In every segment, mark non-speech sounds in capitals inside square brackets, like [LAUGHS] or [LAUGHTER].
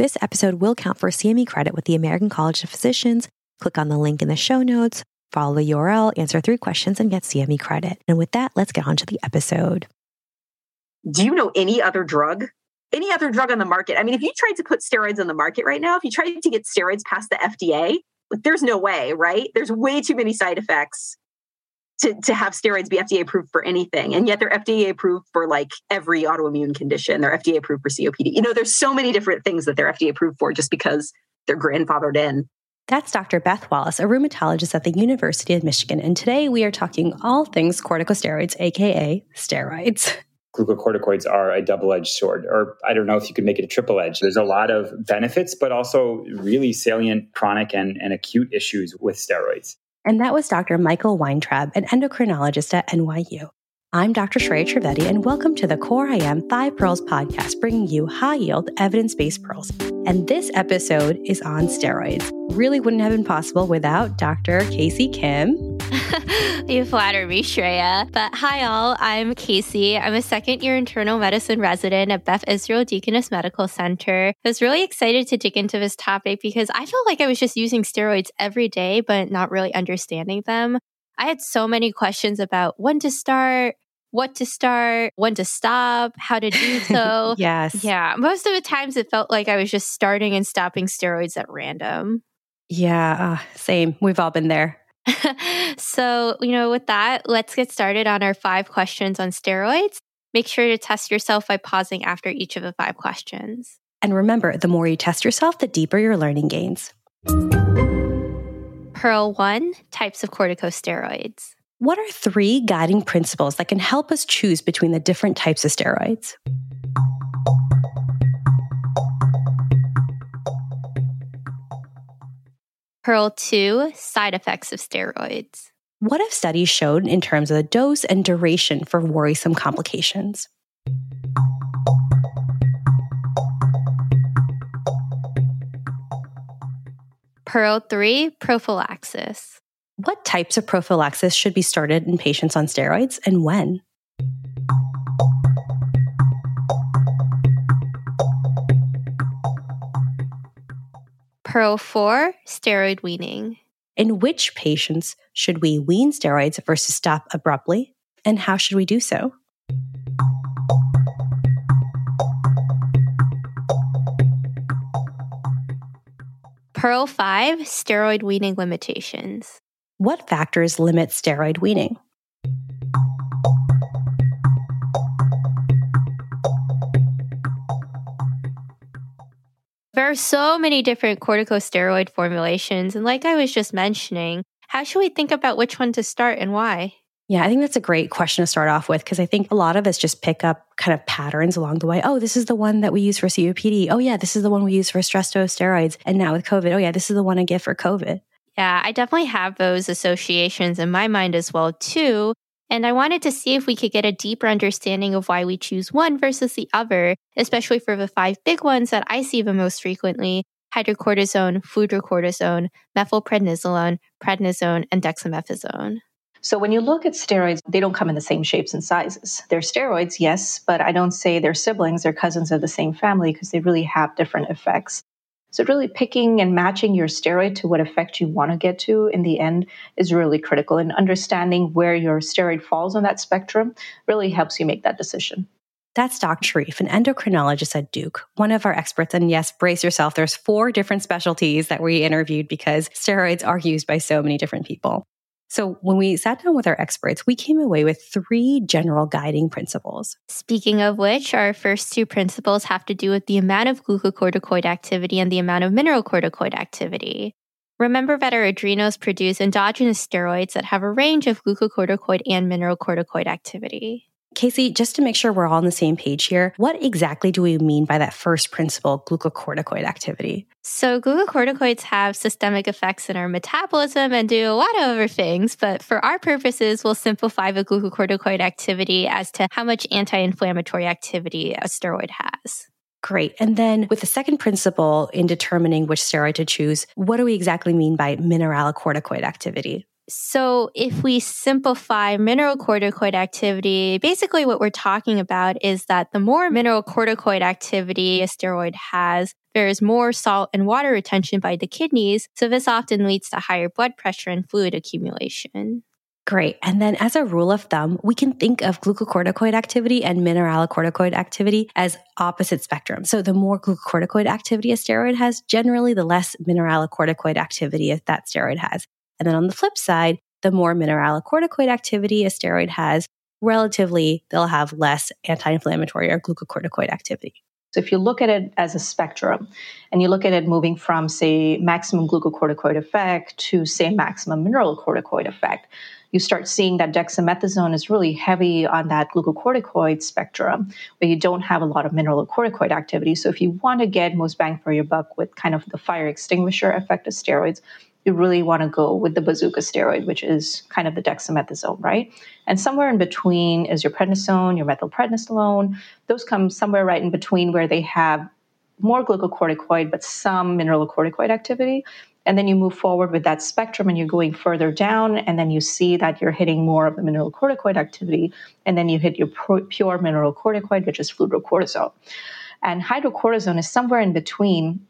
This episode will count for CME credit with the American College of Physicians. Click on the link in the show notes, follow the URL, answer three questions, and get CME credit. And with that, let's get on to the episode. Do you know any other drug? Any other drug on the market? I mean, if you tried to put steroids on the market right now, if you tried to get steroids past the FDA, there's no way, right? There's way too many side effects to, to have steroids be FDA approved for anything. And yet they're FDA approved for like every autoimmune condition. They're FDA approved for COPD. You know, there's so many different things that they're FDA approved for just because they're grandfathered in. That's Dr. Beth Wallace, a rheumatologist at the University of Michigan. And today we are talking all things corticosteroids, AKA steroids. Glucocorticoids are a double edged sword, or I don't know if you could make it a triple edge. There's a lot of benefits, but also really salient chronic and, and acute issues with steroids. And that was Dr. Michael Weintraub, an endocrinologist at NYU. I'm Dr. Shreya Trivedi, and welcome to the Core IM Five Pearls podcast, bringing you high yield, evidence based pearls. And this episode is on steroids. Really wouldn't have been possible without Dr. Casey Kim. [LAUGHS] you flatter me, Shreya. But hi, all. I'm Casey. I'm a second year internal medicine resident at Beth Israel Deaconess Medical Center. I was really excited to dig into this topic because I felt like I was just using steroids every day, but not really understanding them. I had so many questions about when to start, what to start, when to stop, how to do [LAUGHS] so. yes. Yeah. Most of the times it felt like I was just starting and stopping steroids at random. Yeah, uh, same. We've all been there. [LAUGHS] so, you know, with that, let's get started on our five questions on steroids. Make sure to test yourself by pausing after each of the five questions. And remember, the more you test yourself, the deeper your learning gains. Pearl 1 Types of corticosteroids. What are three guiding principles that can help us choose between the different types of steroids? Pearl 2 Side effects of steroids. What have studies shown in terms of the dose and duration for worrisome complications? Pearl 3 Prophylaxis. What types of prophylaxis should be started in patients on steroids and when? Pearl 4 Steroid weaning. In which patients should we wean steroids versus stop abruptly? And how should we do so? Pearl 5 Steroid weaning limitations. What factors limit steroid weaning? Are so many different corticosteroid formulations. And like I was just mentioning, how should we think about which one to start and why? Yeah, I think that's a great question to start off with because I think a lot of us just pick up kind of patterns along the way. Oh, this is the one that we use for COPD. Oh, yeah, this is the one we use for steroids. And now with COVID, oh, yeah, this is the one I get for COVID. Yeah, I definitely have those associations in my mind as well, too. And I wanted to see if we could get a deeper understanding of why we choose one versus the other, especially for the five big ones that I see the most frequently hydrocortisone, fludrocortisone, methylprednisolone, prednisone, and dexamethasone. So when you look at steroids, they don't come in the same shapes and sizes. They're steroids, yes, but I don't say they're siblings, they're cousins of the same family because they really have different effects. So really picking and matching your steroid to what effect you want to get to in the end is really critical and understanding where your steroid falls on that spectrum really helps you make that decision. That's Dr. Sharif, an endocrinologist at Duke, one of our experts. And yes, brace yourself. There's four different specialties that we interviewed because steroids are used by so many different people. So when we sat down with our experts, we came away with three general guiding principles. Speaking of which, our first two principles have to do with the amount of glucocorticoid activity and the amount of mineralocorticoid activity. Remember that our adrenals produce endogenous steroids that have a range of glucocorticoid and mineralocorticoid activity. Casey, just to make sure we're all on the same page here, what exactly do we mean by that first principle, glucocorticoid activity? So, glucocorticoids have systemic effects in our metabolism and do a lot of other things, but for our purposes, we'll simplify the glucocorticoid activity as to how much anti inflammatory activity a steroid has. Great. And then with the second principle in determining which steroid to choose, what do we exactly mean by mineralocorticoid activity? So, if we simplify mineralocorticoid activity, basically what we're talking about is that the more mineralocorticoid activity a steroid has, there is more salt and water retention by the kidneys. So, this often leads to higher blood pressure and fluid accumulation. Great. And then as a rule of thumb, we can think of glucocorticoid activity and mineralocorticoid activity as opposite spectrum. So the more glucocorticoid activity a steroid has, generally the less mineralocorticoid activity that steroid has. And then on the flip side, the more mineralocorticoid activity a steroid has, relatively they'll have less anti-inflammatory or glucocorticoid activity. So if you look at it as a spectrum and you look at it moving from, say, maximum glucocorticoid effect to, say, maximum mineralocorticoid effect, you start seeing that dexamethasone is really heavy on that glucocorticoid spectrum, where you don't have a lot of mineralocorticoid activity. So if you want to get most bang for your buck with kind of the fire extinguisher effect of steroids, you really want to go with the bazooka steroid, which is kind of the dexamethasone, right? And somewhere in between is your prednisone, your methylprednisolone. Those come somewhere right in between where they have more glucocorticoid, but some mineralocorticoid activity. And then you move forward with that spectrum and you're going further down, and then you see that you're hitting more of the mineralocorticoid activity. And then you hit your pure mineralocorticoid, which is fludrocortisone. And hydrocortisone is somewhere in between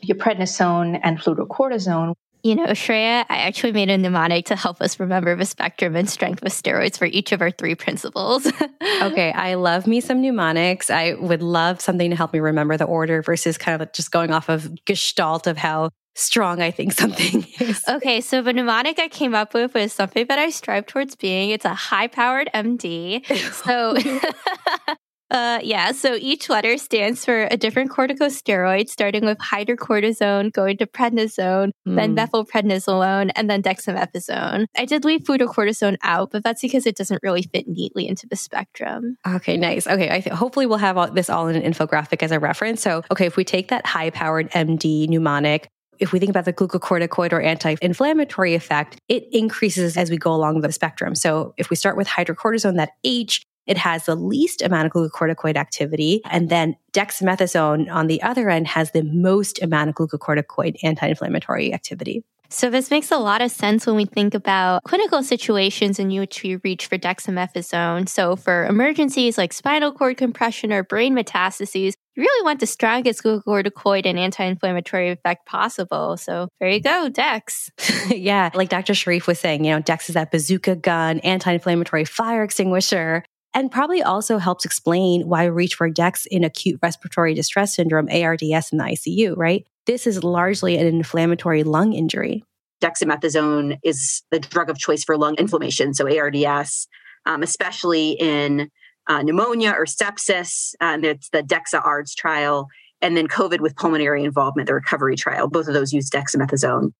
your prednisone and fludrocortisone, you know, Shreya, I actually made a mnemonic to help us remember the spectrum and strength of steroids for each of our three principles. [LAUGHS] okay, I love me some mnemonics. I would love something to help me remember the order versus kind of just going off of gestalt of how strong I think [LAUGHS] something is. Okay, so the mnemonic I came up with was something that I strive towards being. It's a high powered MD. So [LAUGHS] Uh, yeah, so each letter stands for a different corticosteroid, starting with hydrocortisone, going to prednisone, mm. then hmm. methylprednisolone, and then dexamethasone. I did leave fludrocortisone out, but that's because it doesn't really fit neatly into the spectrum. Okay, nice. Okay, I th- hopefully we'll have all, this all in an infographic as a reference. So, okay, if we take that high-powered MD mnemonic, if we think about the glucocorticoid or anti inflammatory effect, it increases as we go along the spectrum. So if we start with hydrocortisone, that H it has the least amount of glucocorticoid activity. And then dexamethasone on the other end has the most amount of glucocorticoid anti inflammatory activity. So this makes a lot of sense when we think about clinical situations in which we reach for dexamethasone. So for emergencies like spinal cord compression or brain metastases, you really want the strongest glucocorticoid and anti-inflammatory effect possible. So there you go, Dex. [LAUGHS] yeah, like Dr. Sharif was saying, you know, Dex is that bazooka gun, anti-inflammatory fire extinguisher and probably also helps explain why we reach for DEX in acute respiratory distress syndrome, ARDS, in the ICU, right? This is largely an inflammatory lung injury. Dexamethasone is the drug of choice for lung inflammation, so ARDS, um, especially in uh, pneumonia or sepsis. And it's the DEXA-ARDS trial, and then COVID with pulmonary involvement, the recovery trial. Both of those use dexamethasone.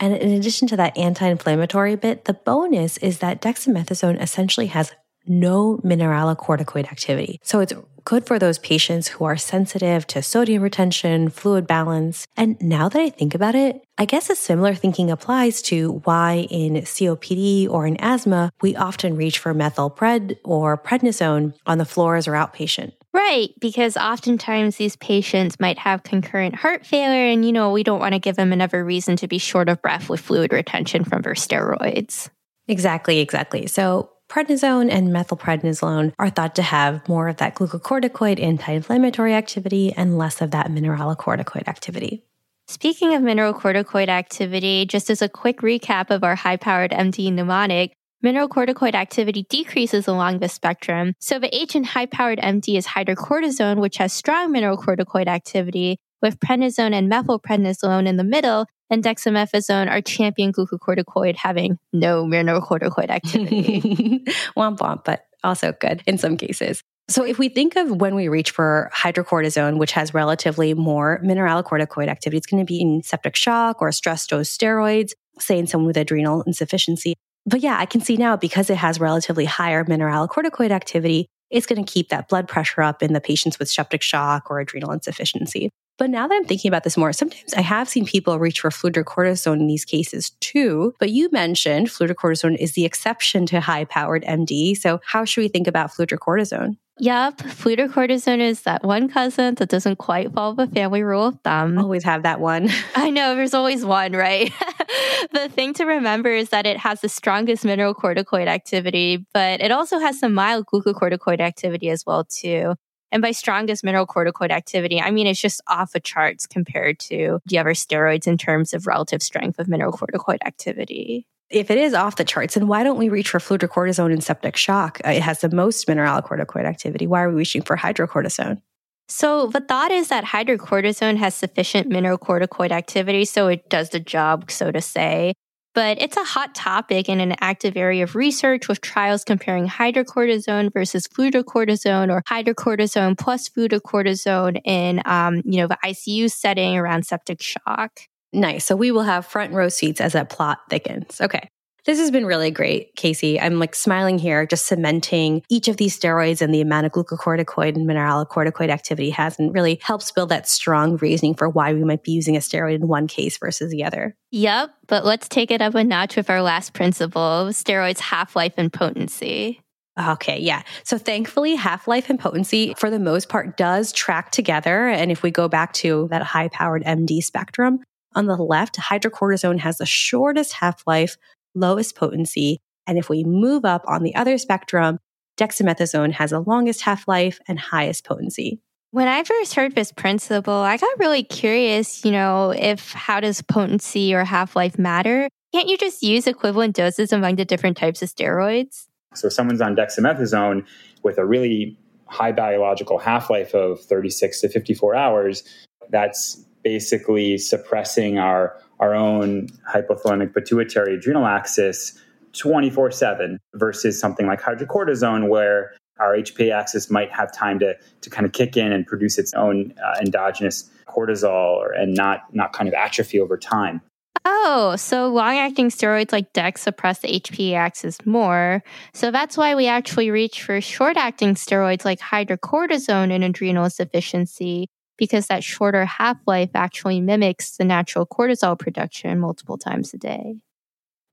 And in addition to that anti inflammatory bit, the bonus is that dexamethasone essentially has no mineralocorticoid activity. So it's good for those patients who are sensitive to sodium retention, fluid balance. And now that I think about it, I guess a similar thinking applies to why in COPD or in asthma, we often reach for methylpred or prednisone on the floor as our outpatient. Right, because oftentimes these patients might have concurrent heart failure, and you know, we don't want to give them another reason to be short of breath with fluid retention from their steroids. Exactly, exactly. So prednisone and methylprednisolone are thought to have more of that glucocorticoid anti inflammatory activity and less of that mineralocorticoid activity. Speaking of mineralocorticoid activity, just as a quick recap of our high powered MD mnemonic, mineralocorticoid activity decreases along the spectrum. So the H in high powered MD is hydrocortisone, which has strong mineralocorticoid activity, with prednisone and methylprednisolone in the middle, and dexamethasone are champion glucocorticoid having no mineralocorticoid activity. [LAUGHS] womp womp, but also good in some cases. So if we think of when we reach for hydrocortisone, which has relatively more mineralocorticoid activity, it's going to be in septic shock or stress dose steroids, say in someone with adrenal insufficiency. But yeah, I can see now because it has relatively higher mineralocorticoid activity, it's going to keep that blood pressure up in the patients with septic shock or adrenal insufficiency. But now that I'm thinking about this more, sometimes I have seen people reach for fludrocortisone in these cases too. But you mentioned fludrocortisone is the exception to high powered MD. So, how should we think about fludrocortisone? Yep, fludrocortisone is that one cousin that doesn't quite follow the family rule of thumb. Always have that one. [LAUGHS] I know, there's always one, right? [LAUGHS] the thing to remember is that it has the strongest mineralocorticoid activity, but it also has some mild glucocorticoid activity as well too. And by strongest mineral corticoid activity, I mean it's just off the charts compared to the other steroids in terms of relative strength of mineral corticoid activity if it is off the charts, then why don't we reach for fludrocortisone in septic shock? Uh, it has the most mineralocorticoid activity. Why are we reaching for hydrocortisone? So the thought is that hydrocortisone has sufficient mineralocorticoid activity, so it does the job, so to say. But it's a hot topic and an active area of research with trials comparing hydrocortisone versus fludrocortisone or hydrocortisone plus fludrocortisone in, um, you know, the ICU setting around septic shock. Nice. So we will have front row seats as that plot thickens. Okay. This has been really great, Casey. I'm like smiling here, just cementing each of these steroids and the amount of glucocorticoid and mineralocorticoid activity has and really helps build that strong reasoning for why we might be using a steroid in one case versus the other. Yep, but let's take it up a notch with our last principle steroids half life and potency. Okay, yeah. So thankfully, half life and potency, for the most part, does track together. And if we go back to that high powered MD spectrum, on the left, hydrocortisone has the shortest half life, lowest potency. And if we move up on the other spectrum, dexamethasone has the longest half life and highest potency. When I first heard this principle, I got really curious, you know, if how does potency or half life matter? Can't you just use equivalent doses among the different types of steroids? So, someone's on dexamethasone with a really high biological half life of 36 to 54 hours. That's basically suppressing our our own hypothalamic pituitary adrenal axis 24 7 versus something like hydrocortisone, where our HPA axis might have time to, to kind of kick in and produce its own uh, endogenous cortisol or, and not, not kind of atrophy over time. Oh, so long acting steroids like Dex suppress the HPA axis more. So that's why we actually reach for short acting steroids like hydrocortisone in adrenal insufficiency because that shorter half life actually mimics the natural cortisol production multiple times a day.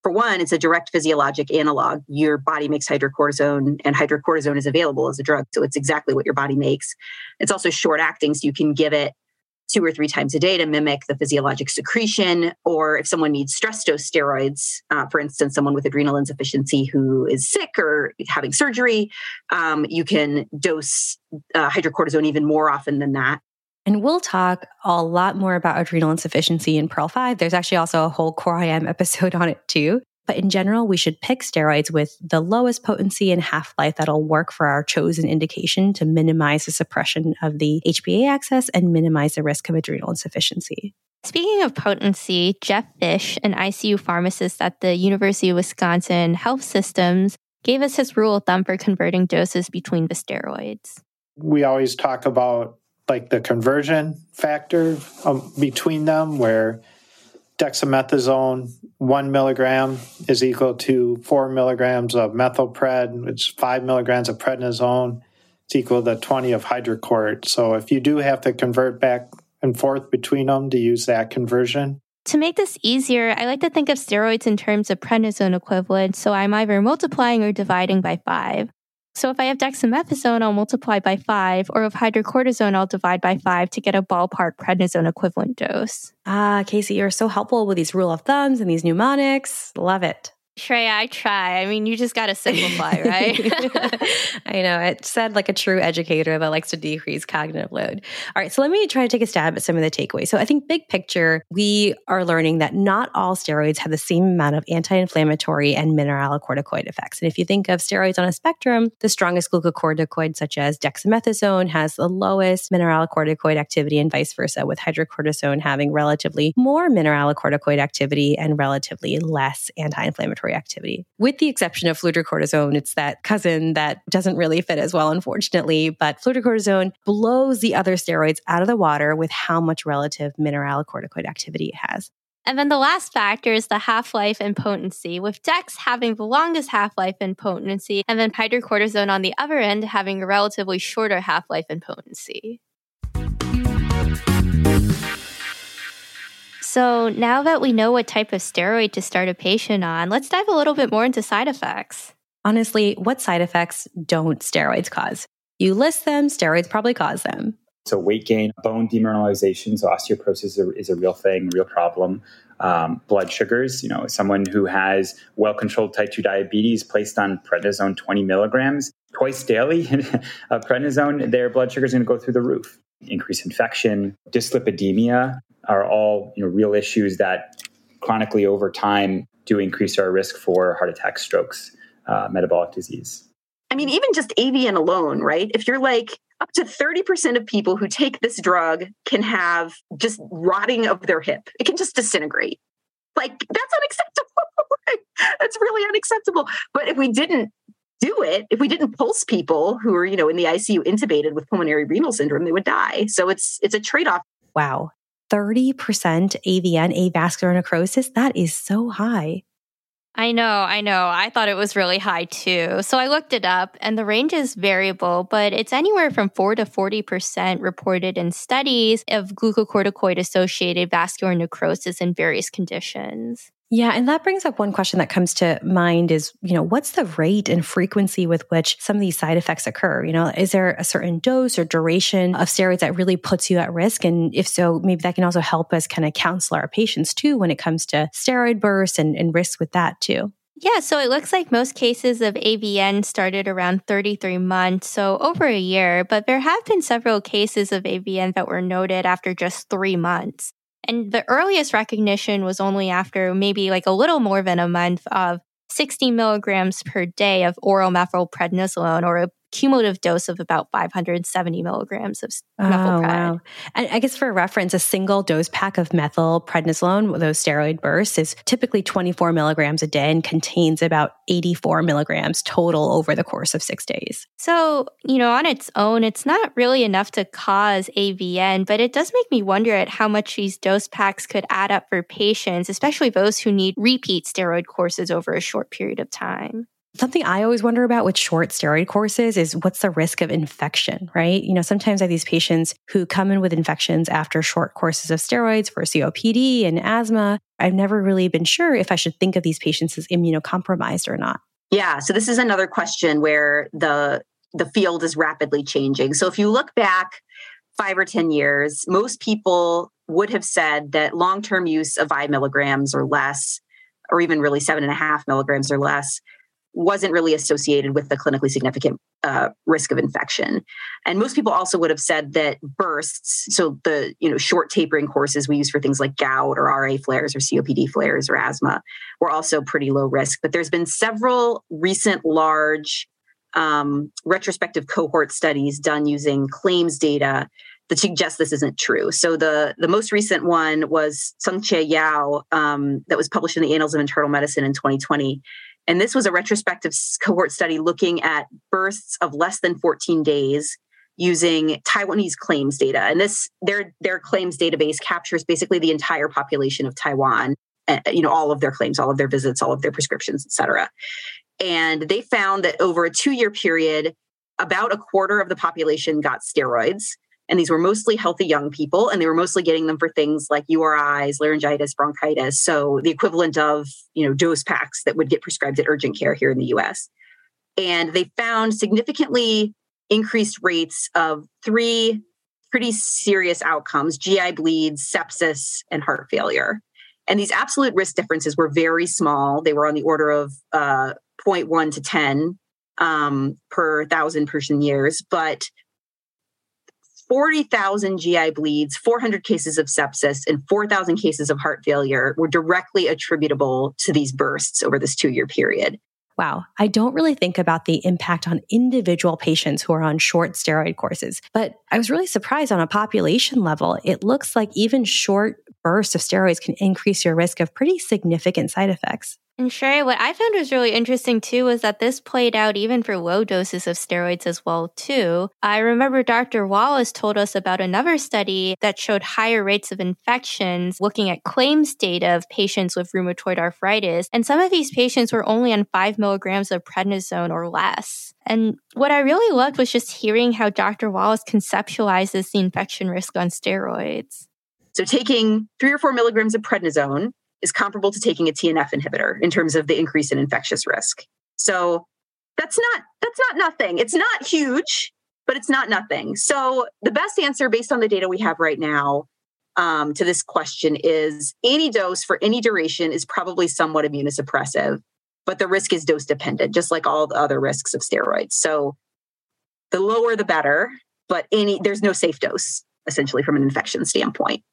For one, it's a direct physiologic analog. Your body makes hydrocortisone, and hydrocortisone is available as a drug. So it's exactly what your body makes. It's also short acting, so you can give it two or three times a day to mimic the physiologic secretion. Or if someone needs stress dose steroids, uh, for instance, someone with adrenal insufficiency who is sick or having surgery, um, you can dose uh, hydrocortisone even more often than that. And we'll talk a lot more about adrenal insufficiency in Pearl 5. There's actually also a whole Core IM episode [LAUGHS] on it too. But in general, we should pick steroids with the lowest potency and half life that'll work for our chosen indication to minimize the suppression of the HPA axis and minimize the risk of adrenal insufficiency. Speaking of potency, Jeff Fish, an ICU pharmacist at the University of Wisconsin Health Systems, gave us his rule of thumb for converting doses between the steroids. We always talk about like the conversion factor um, between them, where dexamethasone one milligram is equal to four milligrams of methylpred, which five milligrams of prednisone. It's equal to 20 of hydrocort. So if you do have to convert back and forth between them to use that conversion. To make this easier, I like to think of steroids in terms of prednisone equivalents, so I'm either multiplying or dividing by five. So if I have dexamethasone, I'll multiply by five, or if hydrocortisone, I'll divide by five to get a ballpark prednisone equivalent dose. Ah, Casey, you're so helpful with these rule of thumbs and these mnemonics. Love it. Shreya, I try. I mean, you just got to simplify, [LAUGHS] right? I know. It said like a true educator that likes to decrease cognitive load. All right. So let me try to take a stab at some of the takeaways. So I think big picture, we are learning that not all steroids have the same amount of anti-inflammatory and mineralocorticoid effects. And if you think of steroids on a spectrum, the strongest glucocorticoid, such as dexamethasone, has the lowest mineralocorticoid activity and vice versa, with hydrocortisone having relatively more mineralocorticoid activity and relatively less anti-inflammatory activity. With the exception of fludrocortisone, it's that cousin that doesn't really fit as well, unfortunately. But fludrocortisone blows the other steroids out of the water with how much relative mineralocorticoid activity it has. And then the last factor is the half life and potency, with Dex having the longest half life and potency, and then hydrocortisone on the other end having a relatively shorter half life and potency. So now that we know what type of steroid to start a patient on, let's dive a little bit more into side effects. Honestly, what side effects don't steroids cause? You list them, steroids probably cause them. So weight gain, bone demineralization, so osteoporosis is a, is a real thing, real problem. Um, blood sugars, you know, someone who has well controlled type 2 diabetes placed on prednisone 20 milligrams twice daily [LAUGHS] of prednisone, their blood sugar is going to go through the roof. Increased infection, dyslipidemia are all you know, real issues that chronically over time do increase our risk for heart attack, strokes, uh, metabolic disease. I mean, even just AVN alone, right? If you're like up to 30% of people who take this drug can have just rotting of their hip, it can just disintegrate. Like, that's unacceptable. [LAUGHS] that's really unacceptable. But if we didn't do it, if we didn't pulse people who are, you know, in the ICU intubated with pulmonary renal syndrome, they would die. So it's it's a trade-off. Wow. 30% AVN, avascular necrosis, that is so high. I know, I know. I thought it was really high too. So I looked it up and the range is variable, but it's anywhere from 4 to 40% reported in studies of glucocorticoid associated vascular necrosis in various conditions. Yeah, and that brings up one question that comes to mind is, you know, what's the rate and frequency with which some of these side effects occur? You know, is there a certain dose or duration of steroids that really puts you at risk? And if so, maybe that can also help us kind of counsel our patients too when it comes to steroid bursts and, and risks with that too. Yeah, so it looks like most cases of AVN started around 33 months, so over a year, but there have been several cases of AVN that were noted after just three months. And the earliest recognition was only after maybe like a little more than a month of 60 milligrams per day of oral methylprednisolone or cumulative dose of about 570 milligrams of oh, methylpred. Wow. And I guess for reference, a single dose pack of methylprednisolone, those steroid bursts, is typically 24 milligrams a day and contains about 84 milligrams total over the course of six days. So, you know, on its own, it's not really enough to cause AVN, but it does make me wonder at how much these dose packs could add up for patients, especially those who need repeat steroid courses over a short period of time. Something I always wonder about with short steroid courses is what's the risk of infection, right? You know, sometimes I have these patients who come in with infections after short courses of steroids for COPD and asthma. I've never really been sure if I should think of these patients as immunocompromised or not. Yeah, so this is another question where the the field is rapidly changing. So if you look back 5 or 10 years, most people would have said that long-term use of 5 milligrams or less or even really seven and a half milligrams or less wasn't really associated with the clinically significant uh, risk of infection. And most people also would have said that bursts, so the you know short tapering courses we use for things like gout or RA flares or COPD flares or asthma, were also pretty low risk. But there's been several recent large um, retrospective cohort studies done using claims data that suggest this isn't true. So the the most recent one was Tsung-Chieh Yao um, that was published in the Annals of Internal Medicine in 2020 and this was a retrospective cohort study looking at bursts of less than 14 days using Taiwanese claims data. And this their their claims database captures basically the entire population of Taiwan, uh, you know, all of their claims, all of their visits, all of their prescriptions, et cetera. And they found that over a two-year period, about a quarter of the population got steroids and these were mostly healthy young people, and they were mostly getting them for things like URIs, laryngitis, bronchitis. So the equivalent of, you know, dose packs that would get prescribed at urgent care here in the US. And they found significantly increased rates of three pretty serious outcomes GI bleeds, sepsis, and heart failure. And these absolute risk differences were very small. They were on the order of uh, 0.1 to 10 um, per thousand person years, but 40,000 GI bleeds, 400 cases of sepsis, and 4,000 cases of heart failure were directly attributable to these bursts over this two year period. Wow, I don't really think about the impact on individual patients who are on short steroid courses, but I was really surprised on a population level. It looks like even short bursts of steroids can increase your risk of pretty significant side effects. And Shreya, what I found was really interesting too was that this played out even for low doses of steroids as well too. I remember Dr. Wallace told us about another study that showed higher rates of infections looking at claims data of patients with rheumatoid arthritis. And some of these patients were only on five milligrams of prednisone or less. And what I really loved was just hearing how Dr. Wallace conceptualizes the infection risk on steroids. So taking three or four milligrams of prednisone is comparable to taking a TNF inhibitor in terms of the increase in infectious risk. So that's not that's not nothing. It's not huge, but it's not nothing. So the best answer based on the data we have right now um, to this question is any dose for any duration is probably somewhat immunosuppressive, but the risk is dose dependent, just like all the other risks of steroids. So the lower the better, but any there's no safe dose essentially from an infection standpoint.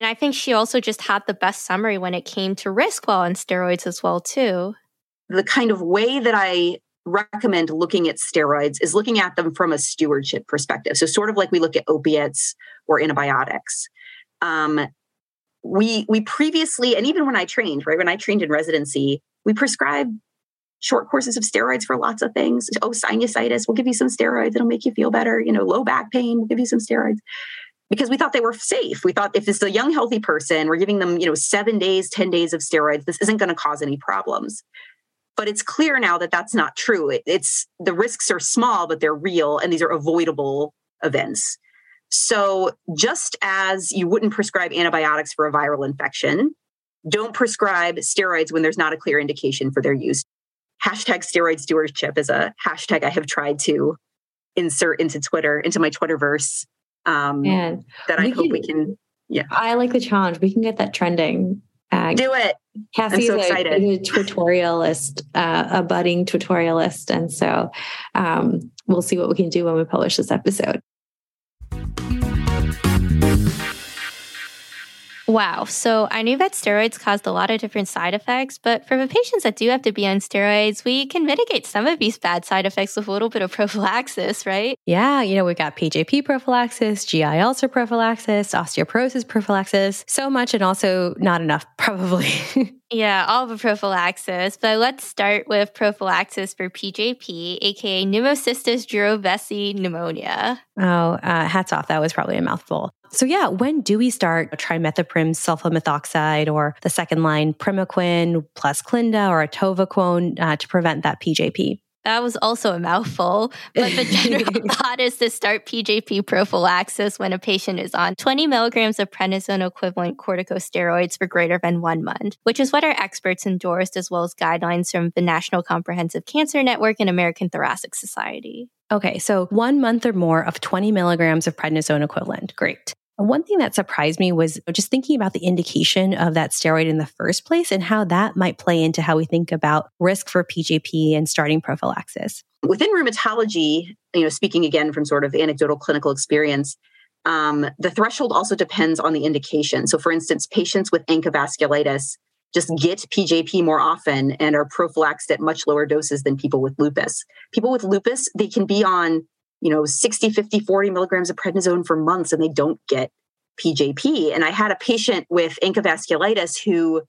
And I think she also just had the best summary when it came to risk while on steroids as well too. The kind of way that I recommend looking at steroids is looking at them from a stewardship perspective. So sort of like we look at opiates or antibiotics. Um, we we previously, and even when I trained, right when I trained in residency, we prescribed short courses of steroids for lots of things. Oh, sinusitis, we'll give you some steroids. It'll make you feel better. You know, low back pain, we'll give you some steroids. Because we thought they were safe. We thought if it's a young, healthy person, we're giving them, you know, seven days, 10 days of steroids, this isn't going to cause any problems. But it's clear now that that's not true. It, it's the risks are small, but they're real, and these are avoidable events. So, just as you wouldn't prescribe antibiotics for a viral infection, don't prescribe steroids when there's not a clear indication for their use hashtag steroid stewardship is a hashtag I have tried to insert into Twitter, into my Twitterverse. Um, Man, that I hope can, we can. Yeah, I like the challenge. We can get that trending. Uh, Do it. Casey so a, a, tutorialist, uh, a budding tutorialist, and so um, we'll see what we can do when we publish this episode. Wow. So I knew that steroids caused a lot of different side effects, but for the patients that do have to be on steroids, we can mitigate some of these bad side effects with a little bit of [LAUGHS] prophylaxis, right? Yeah. You know, we've got PJP prophylaxis, GI ulcer prophylaxis, osteoporosis prophylaxis, so much and also not enough, [LAUGHS] probably. Yeah, all the prophylaxis. But let's start with prophylaxis for PJP, aka pneumocystis jirovecii pneumonia. Oh, uh, hats off. That was probably a mouthful. So, yeah, when do we start trimethoprim sulfamethoxazole or the second line primaquine plus Clinda or atovaquone uh, to prevent that PJP? That was also a mouthful, but the general [LAUGHS] thought is to start PJP prophylaxis when a patient is on 20 milligrams of prednisone equivalent corticosteroids for greater than one month, which is what our experts endorsed, as well as guidelines from the National Comprehensive Cancer Network and American Thoracic Society. Okay, so one month or more of 20 milligrams of prednisone equivalent. Great. One thing that surprised me was just thinking about the indication of that steroid in the first place and how that might play into how we think about risk for PJP and starting prophylaxis. Within rheumatology, you know, speaking again from sort of anecdotal clinical experience, um, the threshold also depends on the indication. So, for instance, patients with ANCA just get PJP more often and are prophylaxed at much lower doses than people with lupus. People with lupus, they can be on you know 60 50 40 milligrams of prednisone for months and they don't get pjp and i had a patient with vasculitis who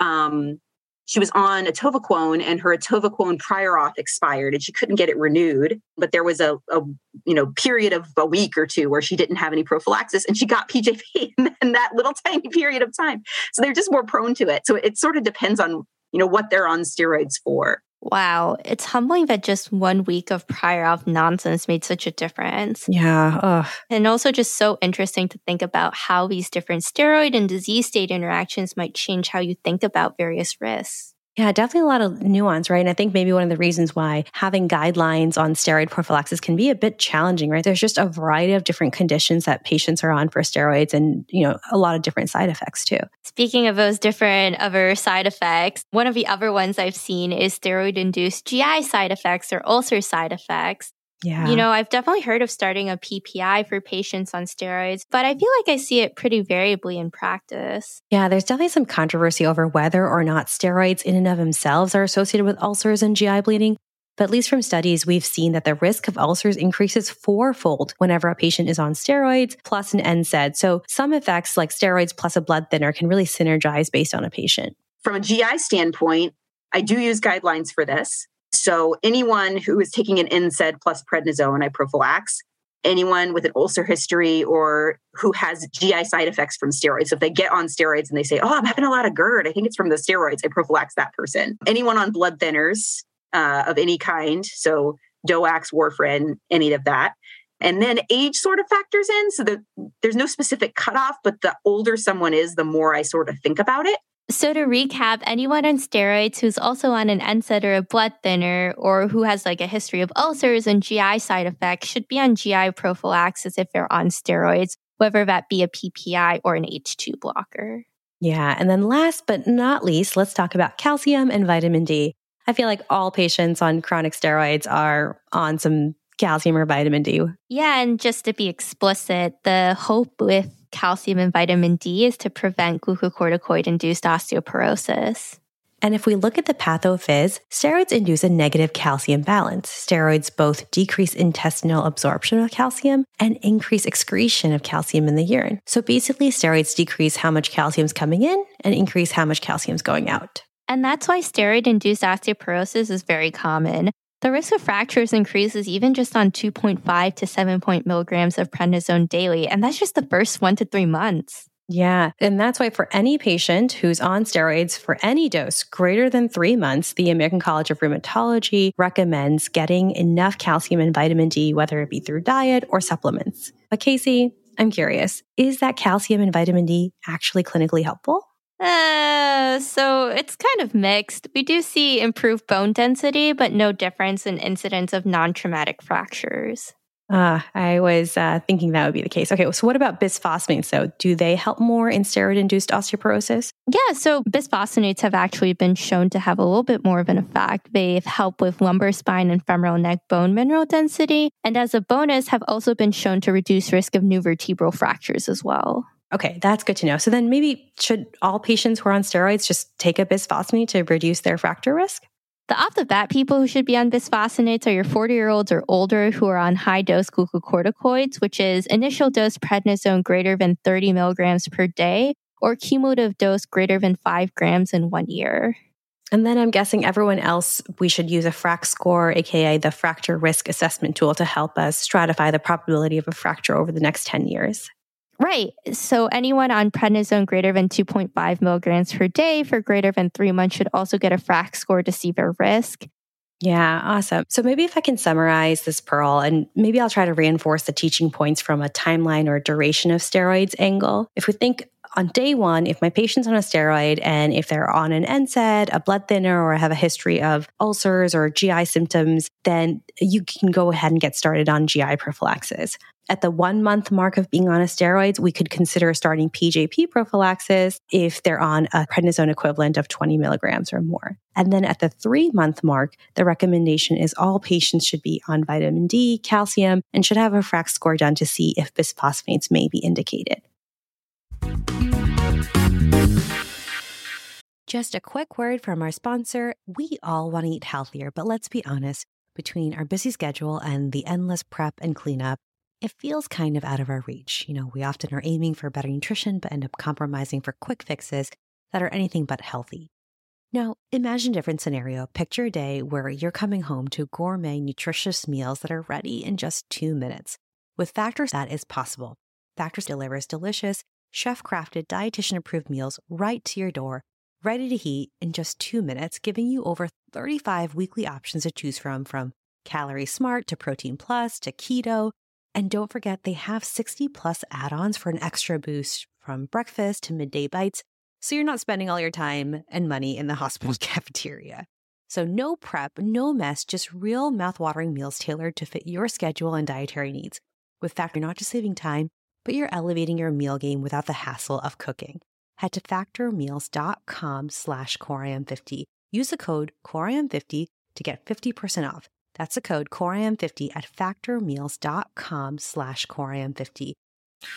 um, she was on atovaquone and her atovaquone prior auth expired and she couldn't get it renewed but there was a, a, you know period of a week or two where she didn't have any prophylaxis and she got pjp [LAUGHS] in that little tiny period of time. So they're just more prone to it. So it sort of depends on you know what they're on steroids for Wow, it's humbling that just one week of prior auth nonsense made such a difference. Yeah. Ugh. And also just so interesting to think about how these different steroid and disease state interactions might change how you think about various risks. Yeah, definitely a lot of nuance, right? And I think maybe one of the reasons why having guidelines on steroid prophylaxis can be a bit challenging, right? There's just a variety of different conditions that patients are on for steroids and, you know, a lot of different side effects too. Speaking of those different other side effects, one of the other ones I've seen is steroid induced GI side effects or ulcer side effects. Yeah. You know, I've definitely heard of starting a PPI for patients on steroids, but I feel like I see it pretty variably in practice. Yeah, there's definitely some controversy over whether or not steroids in and of themselves are associated with ulcers and GI bleeding. But at least from studies, we've seen that the risk of ulcers increases fourfold whenever a patient is on steroids plus an NSAID. So some effects like steroids plus a blood thinner can really synergize based on a patient. From a GI standpoint, I do use guidelines for this. So anyone who is taking an NSAID plus prednisone, I prophylax. Anyone with an ulcer history or who has GI side effects from steroids. So if they get on steroids and they say, "Oh, I'm having a lot of GERD," I think it's from the steroids. I prophylax that person. Anyone on blood thinners uh, of any kind, so DOACs, warfarin, any of that. And then age sort of factors in. So the, there's no specific cutoff, but the older someone is, the more I sort of think about it. So to recap, anyone on steroids who's also on an NSAID or a blood thinner or who has like a history of ulcers and GI side effects should be on GI prophylaxis if they're on steroids, whether that be a PPI or an H2 blocker. Yeah. And then last but not least, let's talk about calcium and vitamin D. I feel like all patients on chronic steroids are on some calcium or vitamin D. Yeah. And just to be explicit, the hope with calcium and vitamin D is to prevent glucocorticoid induced osteoporosis. And if we look at the pathophys, steroids induce a negative calcium balance. Steroids both decrease intestinal absorption of calcium and increase excretion of calcium in the urine. So basically, steroids decrease how much calcium is coming in and increase how much calcium is going out. And that's why steroid induced osteoporosis is very common. The risk of fractures increases even just on 2.5 to 7 point milligrams of prednisone daily, and that's just the first one to three months. Yeah. And that's why for any patient who's on steroids for any dose greater than three months, the American College of Rheumatology recommends getting enough calcium and vitamin D, whether it be through diet or supplements. But Casey, I'm curious, is that calcium and vitamin D actually clinically helpful? Uh, so it's kind of mixed. We do see improved bone density, but no difference in incidence of non traumatic fractures. Uh, I was uh, thinking that would be the case. Okay, so what about bisphosphonates? So, do they help more in steroid induced osteoporosis? Yeah, so bisphosphonates have actually been shown to have a little bit more of an effect. They've helped with lumbar spine and femoral neck bone mineral density, and as a bonus, have also been shown to reduce risk of new vertebral fractures as well. Okay, that's good to know. So then maybe should all patients who are on steroids just take a bisphosphonate to reduce their fracture risk? The off the bat people who should be on bisphosphonates are your 40 year olds or older who are on high dose glucocorticoids, which is initial dose prednisone greater than 30 milligrams per day or cumulative dose greater than 5 grams in one year. And then I'm guessing everyone else, we should use a FRAX score, aka the fracture risk assessment tool, to help us stratify the probability of a fracture over the next 10 years. Right. So anyone on prednisone greater than 2.5 milligrams per day for greater than three months should also get a FRAX score to see their risk. Yeah, awesome. So maybe if I can summarize this pearl and maybe I'll try to reinforce the teaching points from a timeline or duration of steroids angle. If we think on day one, if my patient's on a steroid and if they're on an NSAID, a blood thinner, or have a history of ulcers or GI symptoms, then you can go ahead and get started on GI prophylaxis. At the one month mark of being on a steroids, we could consider starting PJP prophylaxis if they're on a prednisone equivalent of 20 milligrams or more. And then at the three month mark, the recommendation is all patients should be on vitamin D, calcium, and should have a FRAX score done to see if bisphosphonates may be indicated. Just a quick word from our sponsor. We all want to eat healthier, but let's be honest, between our busy schedule and the endless prep and cleanup, it feels kind of out of our reach. You know, we often are aiming for better nutrition, but end up compromising for quick fixes that are anything but healthy. Now, imagine a different scenario. Picture a day where you're coming home to gourmet, nutritious meals that are ready in just two minutes. With Factors, that is possible. Factors delivers delicious, chef crafted, dietitian approved meals right to your door, ready to heat in just two minutes, giving you over 35 weekly options to choose from, from Calorie Smart to Protein Plus to Keto and don't forget, they have 60 plus add ons for an extra boost from breakfast to midday bites, so you're not spending all your time and money in the hospital [LAUGHS] cafeteria. So, no prep, no mess, just real mouthwatering meals tailored to fit your schedule and dietary needs. With Factor, you're not just saving time, but you're elevating your meal game without the hassle of cooking. Head to factormeals.com slash coreim50. Use the code coreim50 to get 50% off. That's the code COREIM50 at factormeals.com slash COREIM50.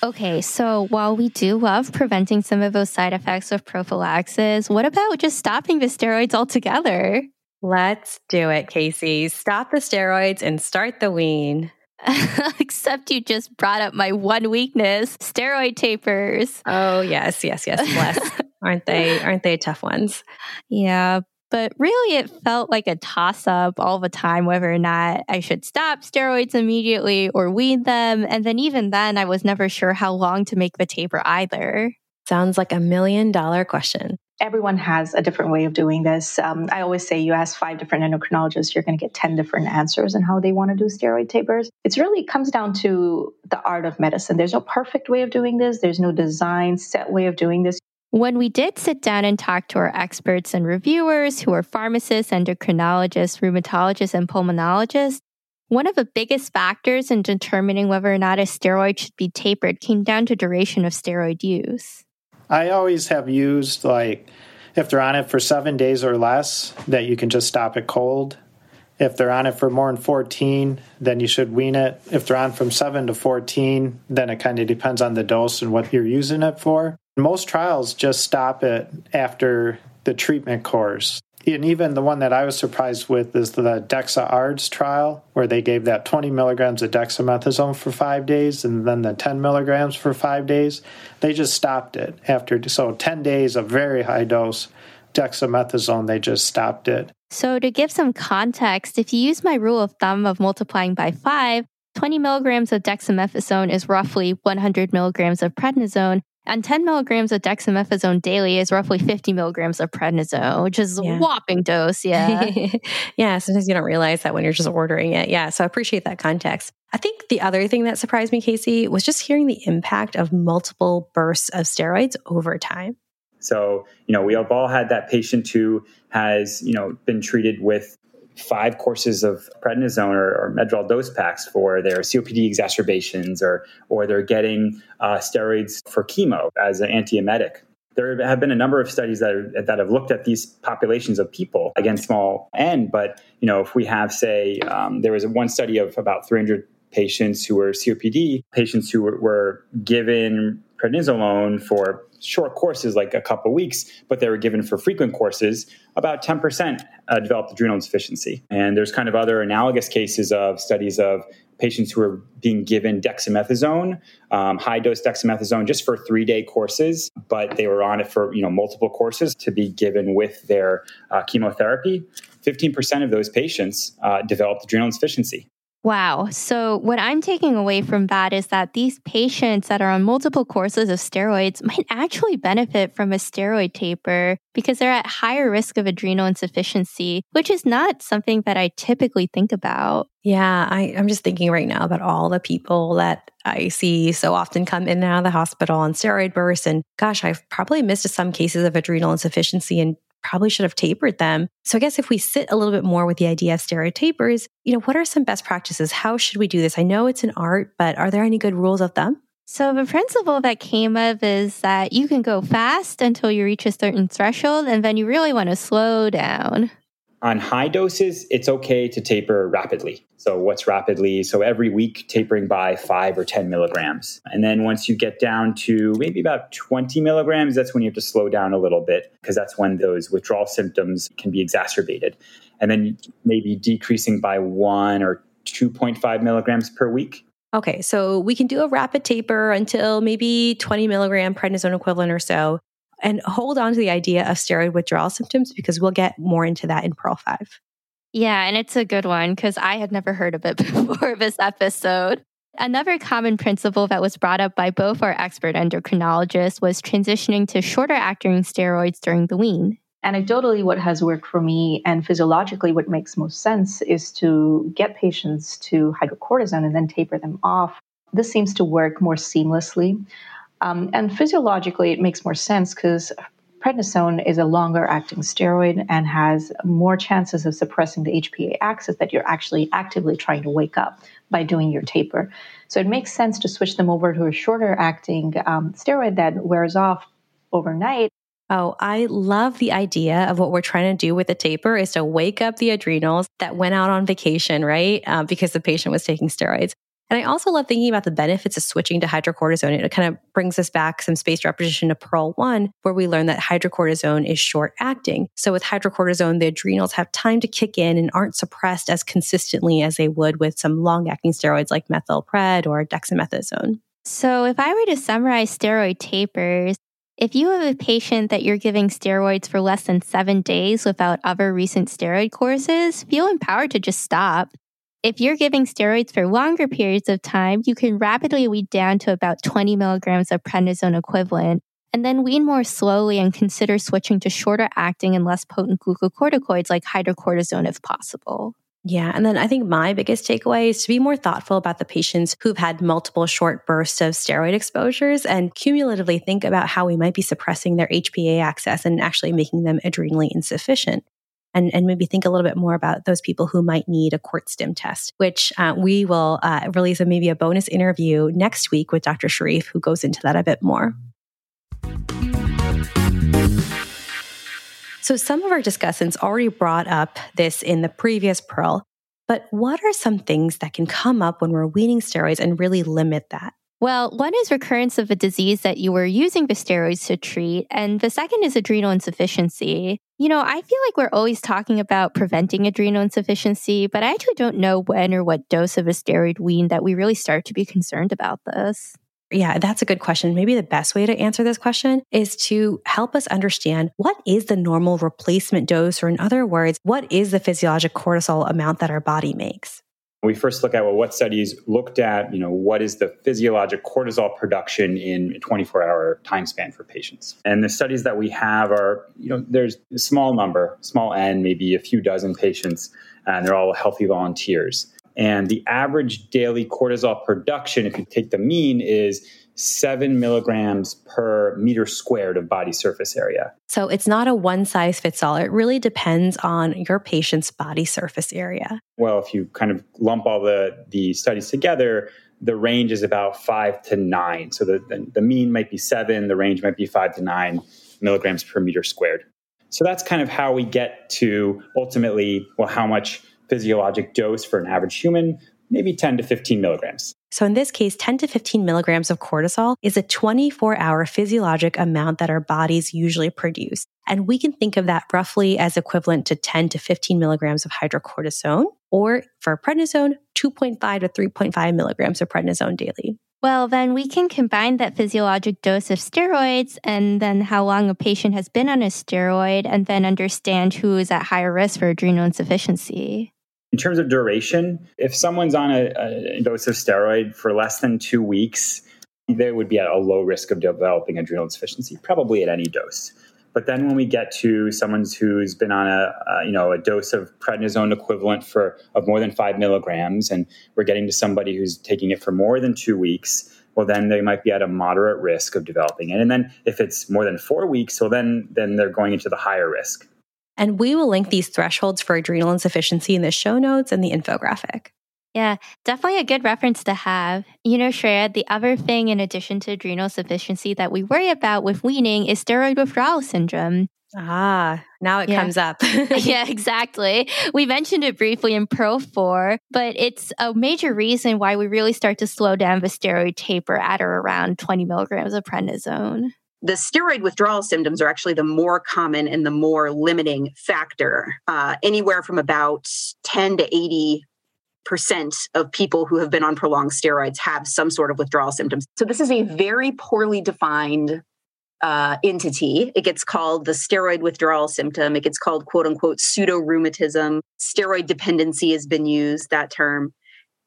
Okay, so while we do love preventing some of those side effects of prophylaxis, what about just stopping the steroids altogether? Let's do it, Casey. Stop the steroids and start the wean. [LAUGHS] Except you just brought up my one weakness, steroid tapers. Oh, yes, yes, yes. Bless. [LAUGHS] aren't they aren't they tough ones? Yeah, but really, it felt like a toss up all the time whether or not I should stop steroids immediately or wean them. And then, even then, I was never sure how long to make the taper either. Sounds like a million dollar question. Everyone has a different way of doing this. Um, I always say you ask five different endocrinologists, you're going to get 10 different answers on how they want to do steroid tapers. It's really comes down to the art of medicine. There's no perfect way of doing this, there's no design set way of doing this When we did sit down and talk to our experts and reviewers who are pharmacists, endocrinologists, rheumatologists, and pulmonologists, one of the biggest factors in determining whether or not a steroid should be tapered came down to duration of steroid use. I always have used like if they're on it for seven days or less, that you can just stop it cold. If they're on it for more than 14, then you should wean it. If they're on from 7 to 14, then it kind of depends on the dose and what you're using it for. Most trials just stop it after the treatment course. And even the one that I was surprised with is the Dexa ARDS trial, where they gave that 20 milligrams of dexamethasone for five days and then the 10 milligrams for five days. They just stopped it after, so 10 days of very high dose dexamethasone, they just stopped it. So, to give some context, if you use my rule of thumb of multiplying by five, 20 milligrams of dexamethasone is roughly 100 milligrams of prednisone, and 10 milligrams of dexamethasone daily is roughly 50 milligrams of prednisone, which is yeah. a whopping dose. Yeah. [LAUGHS] yeah. Sometimes you don't realize that when you're just ordering it. Yeah. So I appreciate that context. I think the other thing that surprised me, Casey, was just hearing the impact of multiple bursts of steroids over time. So, you know, we have all had that patient who has, you know, been treated with five courses of prednisone or, or medrol dose packs for their COPD exacerbations, or or they're getting uh, steroids for chemo as an antiemetic. There have been a number of studies that, are, that have looked at these populations of people, again, small n, but you know, if we have, say, um, there was one study of about 300 patients who were COPD, patients who were, were given prednisolone for short courses, like a couple weeks, but they were given for frequent courses, about 10% uh, developed adrenal insufficiency. And there's kind of other analogous cases of studies of patients who are being given dexamethasone, um, high dose dexamethasone, just for three day courses, but they were on it for you know multiple courses to be given with their uh, chemotherapy. 15% of those patients uh, developed adrenal insufficiency. Wow. So, what I'm taking away from that is that these patients that are on multiple courses of steroids might actually benefit from a steroid taper because they're at higher risk of adrenal insufficiency, which is not something that I typically think about. Yeah, I, am just thinking right now about all the people that I see so often come in and out of the hospital on steroid bursts. And gosh, I've probably missed some cases of adrenal insufficiency and probably should have tapered them. So I guess if we sit a little bit more with the idea of steroid tapers, you know, what are some best practices? How should we do this? I know it's an art, but are there any good rules of thumb? So the principle that came up is that you can go fast until you reach a certain threshold and then you really want to slow down on high doses, it's okay to taper rapidly. So, what's rapidly? So, every week, tapering by five or 10 milligrams. And then once you get down to maybe about 20 milligrams, that's when you have to slow down a little bit because that's when those withdrawal symptoms can be exacerbated. And then maybe decreasing by one or 2.5 milligrams per week. Okay, so we can do a rapid taper until maybe 20 milligram prednisone equivalent or so and hold on to the idea of steroid withdrawal symptoms because we'll get more into that in Pearl 5. Yeah, and it's a good one because I had never heard of it [LAUGHS] before this episode. Another common principle that was brought up by both our expert endocrinologists was transitioning to shorter acting steroids during the wean. Anecdotally, what has worked for me and physiologically what makes most sense is to get patients to hydrocortisone and then taper them off. This seems to work more seamlessly. Um, and physiologically, it makes more sense because prednisone is a longer acting steroid and has more chances of suppressing the HPA axis that you're actually actively trying to wake up by doing your taper. So it makes sense to switch them over to a shorter acting um, steroid that wears off overnight. Oh, I love the idea of what we're trying to do with the taper is to wake up the adrenals that went out on vacation, right? Uh, because the patient was taking steroids. And I also love thinking about the benefits of switching to hydrocortisone. It kind of brings us back some spaced repetition to Pearl 1, where we learn that hydrocortisone is short acting. So with hydrocortisone, the adrenals have time to kick in and aren't suppressed as consistently as they would with some long acting steroids like methylpred or dexamethasone. So if I were to summarize steroid tapers, if you have a patient that you're giving steroids for less than seven days without other recent steroid courses, feel empowered to just stop. If you're giving steroids for longer periods of time, you can rapidly wean down to about 20 milligrams of prednisone equivalent, and then wean more slowly and consider switching to shorter acting and less potent glucocorticoids like hydrocortisone if possible. Yeah. And then I think my biggest takeaway is to be more thoughtful about the patients who've had multiple short bursts of steroid exposures and cumulatively think about how we might be suppressing their HPA axis and actually making them adrenally insufficient. And, and maybe think a little bit more about those people who might need a cort stim test, which uh, we will uh, release a, maybe a bonus interview next week with Dr. Sharif, who goes into that a bit more. So, some of our discussants already brought up this in the previous Pearl, but what are some things that can come up when we're weaning steroids and really limit that? Well, one is recurrence of a disease that you were using the steroids to treat, and the second is adrenal insufficiency. You know, I feel like we're always talking about preventing adrenal insufficiency, but I actually don't know when or what dose of a steroid wean that we really start to be concerned about this. Yeah, that's a good question. Maybe the best way to answer this question is to help us understand what is the normal replacement dose, or in other words, what is the physiologic cortisol amount that our body makes? We first look at well, what studies looked at, you know, what is the physiologic cortisol production in a 24 hour time span for patients. And the studies that we have are, you know, there's a small number, small n, maybe a few dozen patients, and they're all healthy volunteers. And the average daily cortisol production, if you take the mean, is seven milligrams per meter squared of body surface area. So it's not a one size fits all. It really depends on your patient's body surface area. Well, if you kind of lump all the, the studies together, the range is about five to nine. So the, the, the mean might be seven, the range might be five to nine milligrams per meter squared. So that's kind of how we get to ultimately, well, how much physiologic dose for an average human, maybe 10 to 15 milligrams. So, in this case, 10 to 15 milligrams of cortisol is a 24 hour physiologic amount that our bodies usually produce. And we can think of that roughly as equivalent to 10 to 15 milligrams of hydrocortisone, or for prednisone, 2.5 to 3.5 milligrams of prednisone daily. Well, then we can combine that physiologic dose of steroids and then how long a patient has been on a steroid and then understand who is at higher risk for adrenal insufficiency. In terms of duration, if someone's on a, a dose of steroid for less than two weeks, they would be at a low risk of developing adrenal insufficiency, probably at any dose. But then when we get to someone who's been on a, you know a dose of prednisone equivalent for of more than five milligrams, and we're getting to somebody who's taking it for more than two weeks, well then they might be at a moderate risk of developing it. And then if it's more than four weeks, well then then they're going into the higher risk. And we will link these thresholds for adrenal insufficiency in the show notes and the infographic. Yeah, definitely a good reference to have. You know, Shreya, the other thing in addition to adrenal sufficiency that we worry about with weaning is steroid withdrawal syndrome. Ah, now it yeah. comes up. [LAUGHS] [LAUGHS] yeah, exactly. We mentioned it briefly in Pearl 4, but it's a major reason why we really start to slow down the steroid taper at or around 20 milligrams of prednisone the steroid withdrawal symptoms are actually the more common and the more limiting factor. Uh, anywhere from about 10 to 80 percent of people who have been on prolonged steroids have some sort of withdrawal symptoms. So this is a very poorly defined uh, entity. It gets called the steroid withdrawal symptom. It gets called quote unquote pseudo rheumatism. Steroid dependency has been used, that term.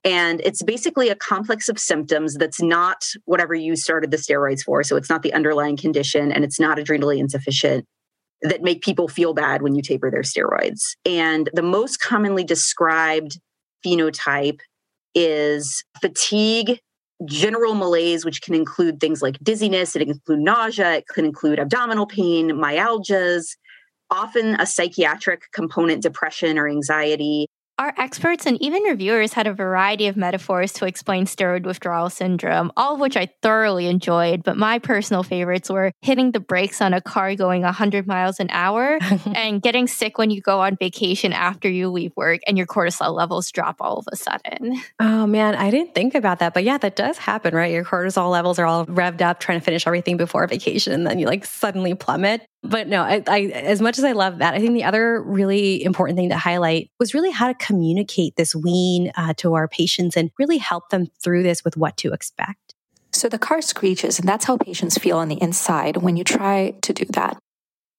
And it's basically a complex of symptoms that's not whatever you started the steroids for. So it's not the underlying condition and it's not adrenally insufficient that make people feel bad when you taper their steroids. And the most commonly described phenotype is fatigue, general malaise, which can include things like dizziness, it can include nausea, it can include abdominal pain, myalgias, often a psychiatric component, depression or anxiety, our experts and even reviewers had a variety of metaphors to explain steroid withdrawal syndrome, all of which I thoroughly enjoyed. But my personal favorites were hitting the brakes on a car going 100 miles an hour [LAUGHS] and getting sick when you go on vacation after you leave work and your cortisol levels drop all of a sudden. Oh man, I didn't think about that. But yeah, that does happen, right? Your cortisol levels are all revved up trying to finish everything before vacation. And then you like suddenly plummet but no, I, I, as much as I love that, I think the other really important thing to highlight was really how to communicate this wean uh, to our patients and really help them through this with what to expect. So the car screeches, and that's how patients feel on the inside when you try to do that.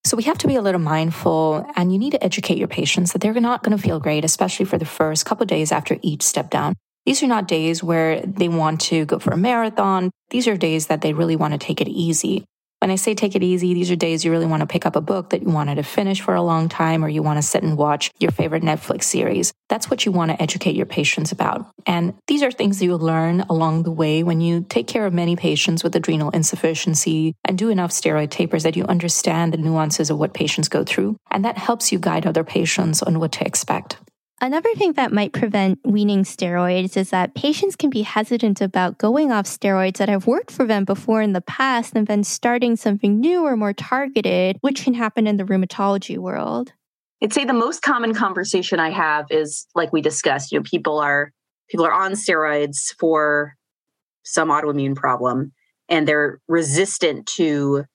So we have to be a little mindful and you need to educate your patients that they're not going to feel great, especially for the first couple days after each step down. These are not days where they want to go for a marathon. These are days that they really want to take it easy. When I say take it easy, these are days you really want to pick up a book that you wanted to finish for a long time, or you want to sit and watch your favorite Netflix series. That's what you want to educate your patients about. And these are things you'll learn along the way when you take care of many patients with adrenal insufficiency and do enough steroid tapers that you understand the nuances of what patients go through. And that helps you guide other patients on what to expect. Another thing that might prevent weaning steroids is that patients can be hesitant about going off steroids that have worked for them before in the past and then starting something new or more targeted, which can happen in the rheumatology world. I'd say the most common conversation I have is like we discussed, you know, people are people are on steroids for some autoimmune problem and they're resistant to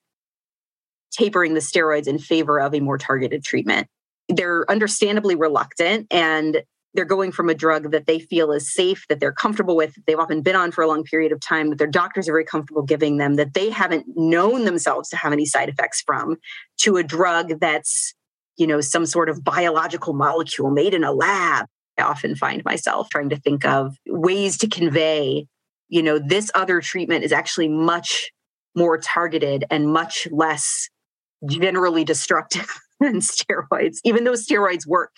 tapering the steroids in favor of a more targeted treatment they're understandably reluctant and they're going from a drug that they feel is safe, that they're comfortable with, they've often been on for a long period of time, that their doctors are very comfortable giving them, that they haven't known themselves to have any side effects from, to a drug that's, you know, some sort of biological molecule made in a lab. I often find myself trying to think of ways to convey, you know, this other treatment is actually much more targeted and much less generally destructive [LAUGHS] than steroids, even though steroids work.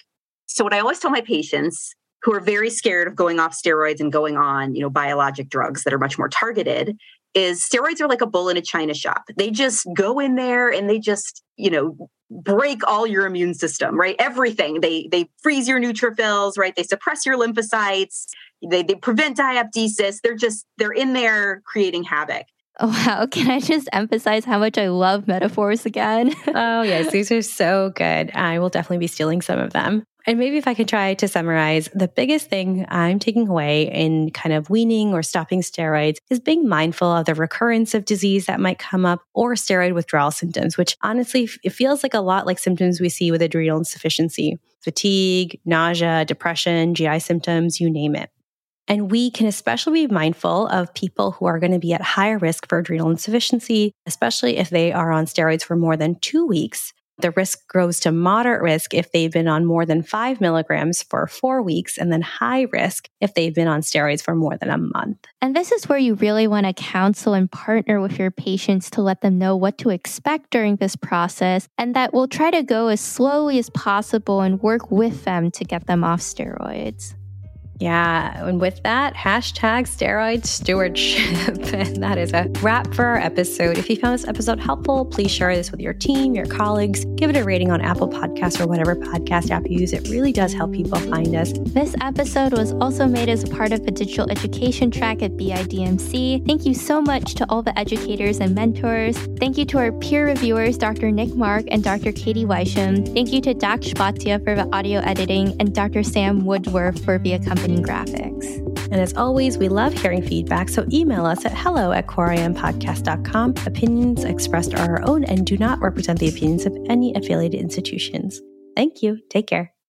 So, what I always tell my patients who are very scared of going off steroids and going on, you know, biologic drugs that are much more targeted is steroids are like a bull in a china shop. They just go in there and they just, you know, break all your immune system, right? Everything. They they freeze your neutrophils, right? They suppress your lymphocytes. They they prevent diabetes. They're just they're in there creating havoc. Oh, wow. [LAUGHS] Can I just emphasize how much I love metaphors again? [LAUGHS] oh, yes. These are so good. I will definitely be stealing some of them. And maybe if I could try to summarize, the biggest thing I'm taking away in kind of weaning or stopping steroids is being mindful of the recurrence of disease that might come up or steroid withdrawal symptoms, which honestly, it feels like a lot like symptoms we see with adrenal insufficiency, fatigue, nausea, depression, GI symptoms, you name it. And we can especially be mindful of people who are going to be at higher risk for adrenal insufficiency, especially if they are on steroids for more than two weeks. The risk grows to moderate risk if they've been on more than five milligrams for four weeks, and then high risk if they've been on steroids for more than a month. And this is where you really want to counsel and partner with your patients to let them know what to expect during this process, and that we'll try to go as slowly as possible and work with them to get them off steroids. Yeah. And with that, hashtag steroid stewardship. [LAUGHS] and that is a wrap for our episode. If you found this episode helpful, please share this with your team, your colleagues. Give it a rating on Apple Podcasts or whatever podcast app you use. It really does help people find us. This episode was also made as a part of the digital education track at BIDMC. Thank you so much to all the educators and mentors. Thank you to our peer reviewers, Dr. Nick Mark and Dr. Katie Weisham. Thank you to Doc Shpatia for the audio editing and Dr. Sam Woodworth for the accompanying graphics. And as always, we love hearing feedback, so email us at hello at coreimpodcast.com. Opinions expressed are our own and do not represent the opinions of any affiliated institutions. Thank you. Take care.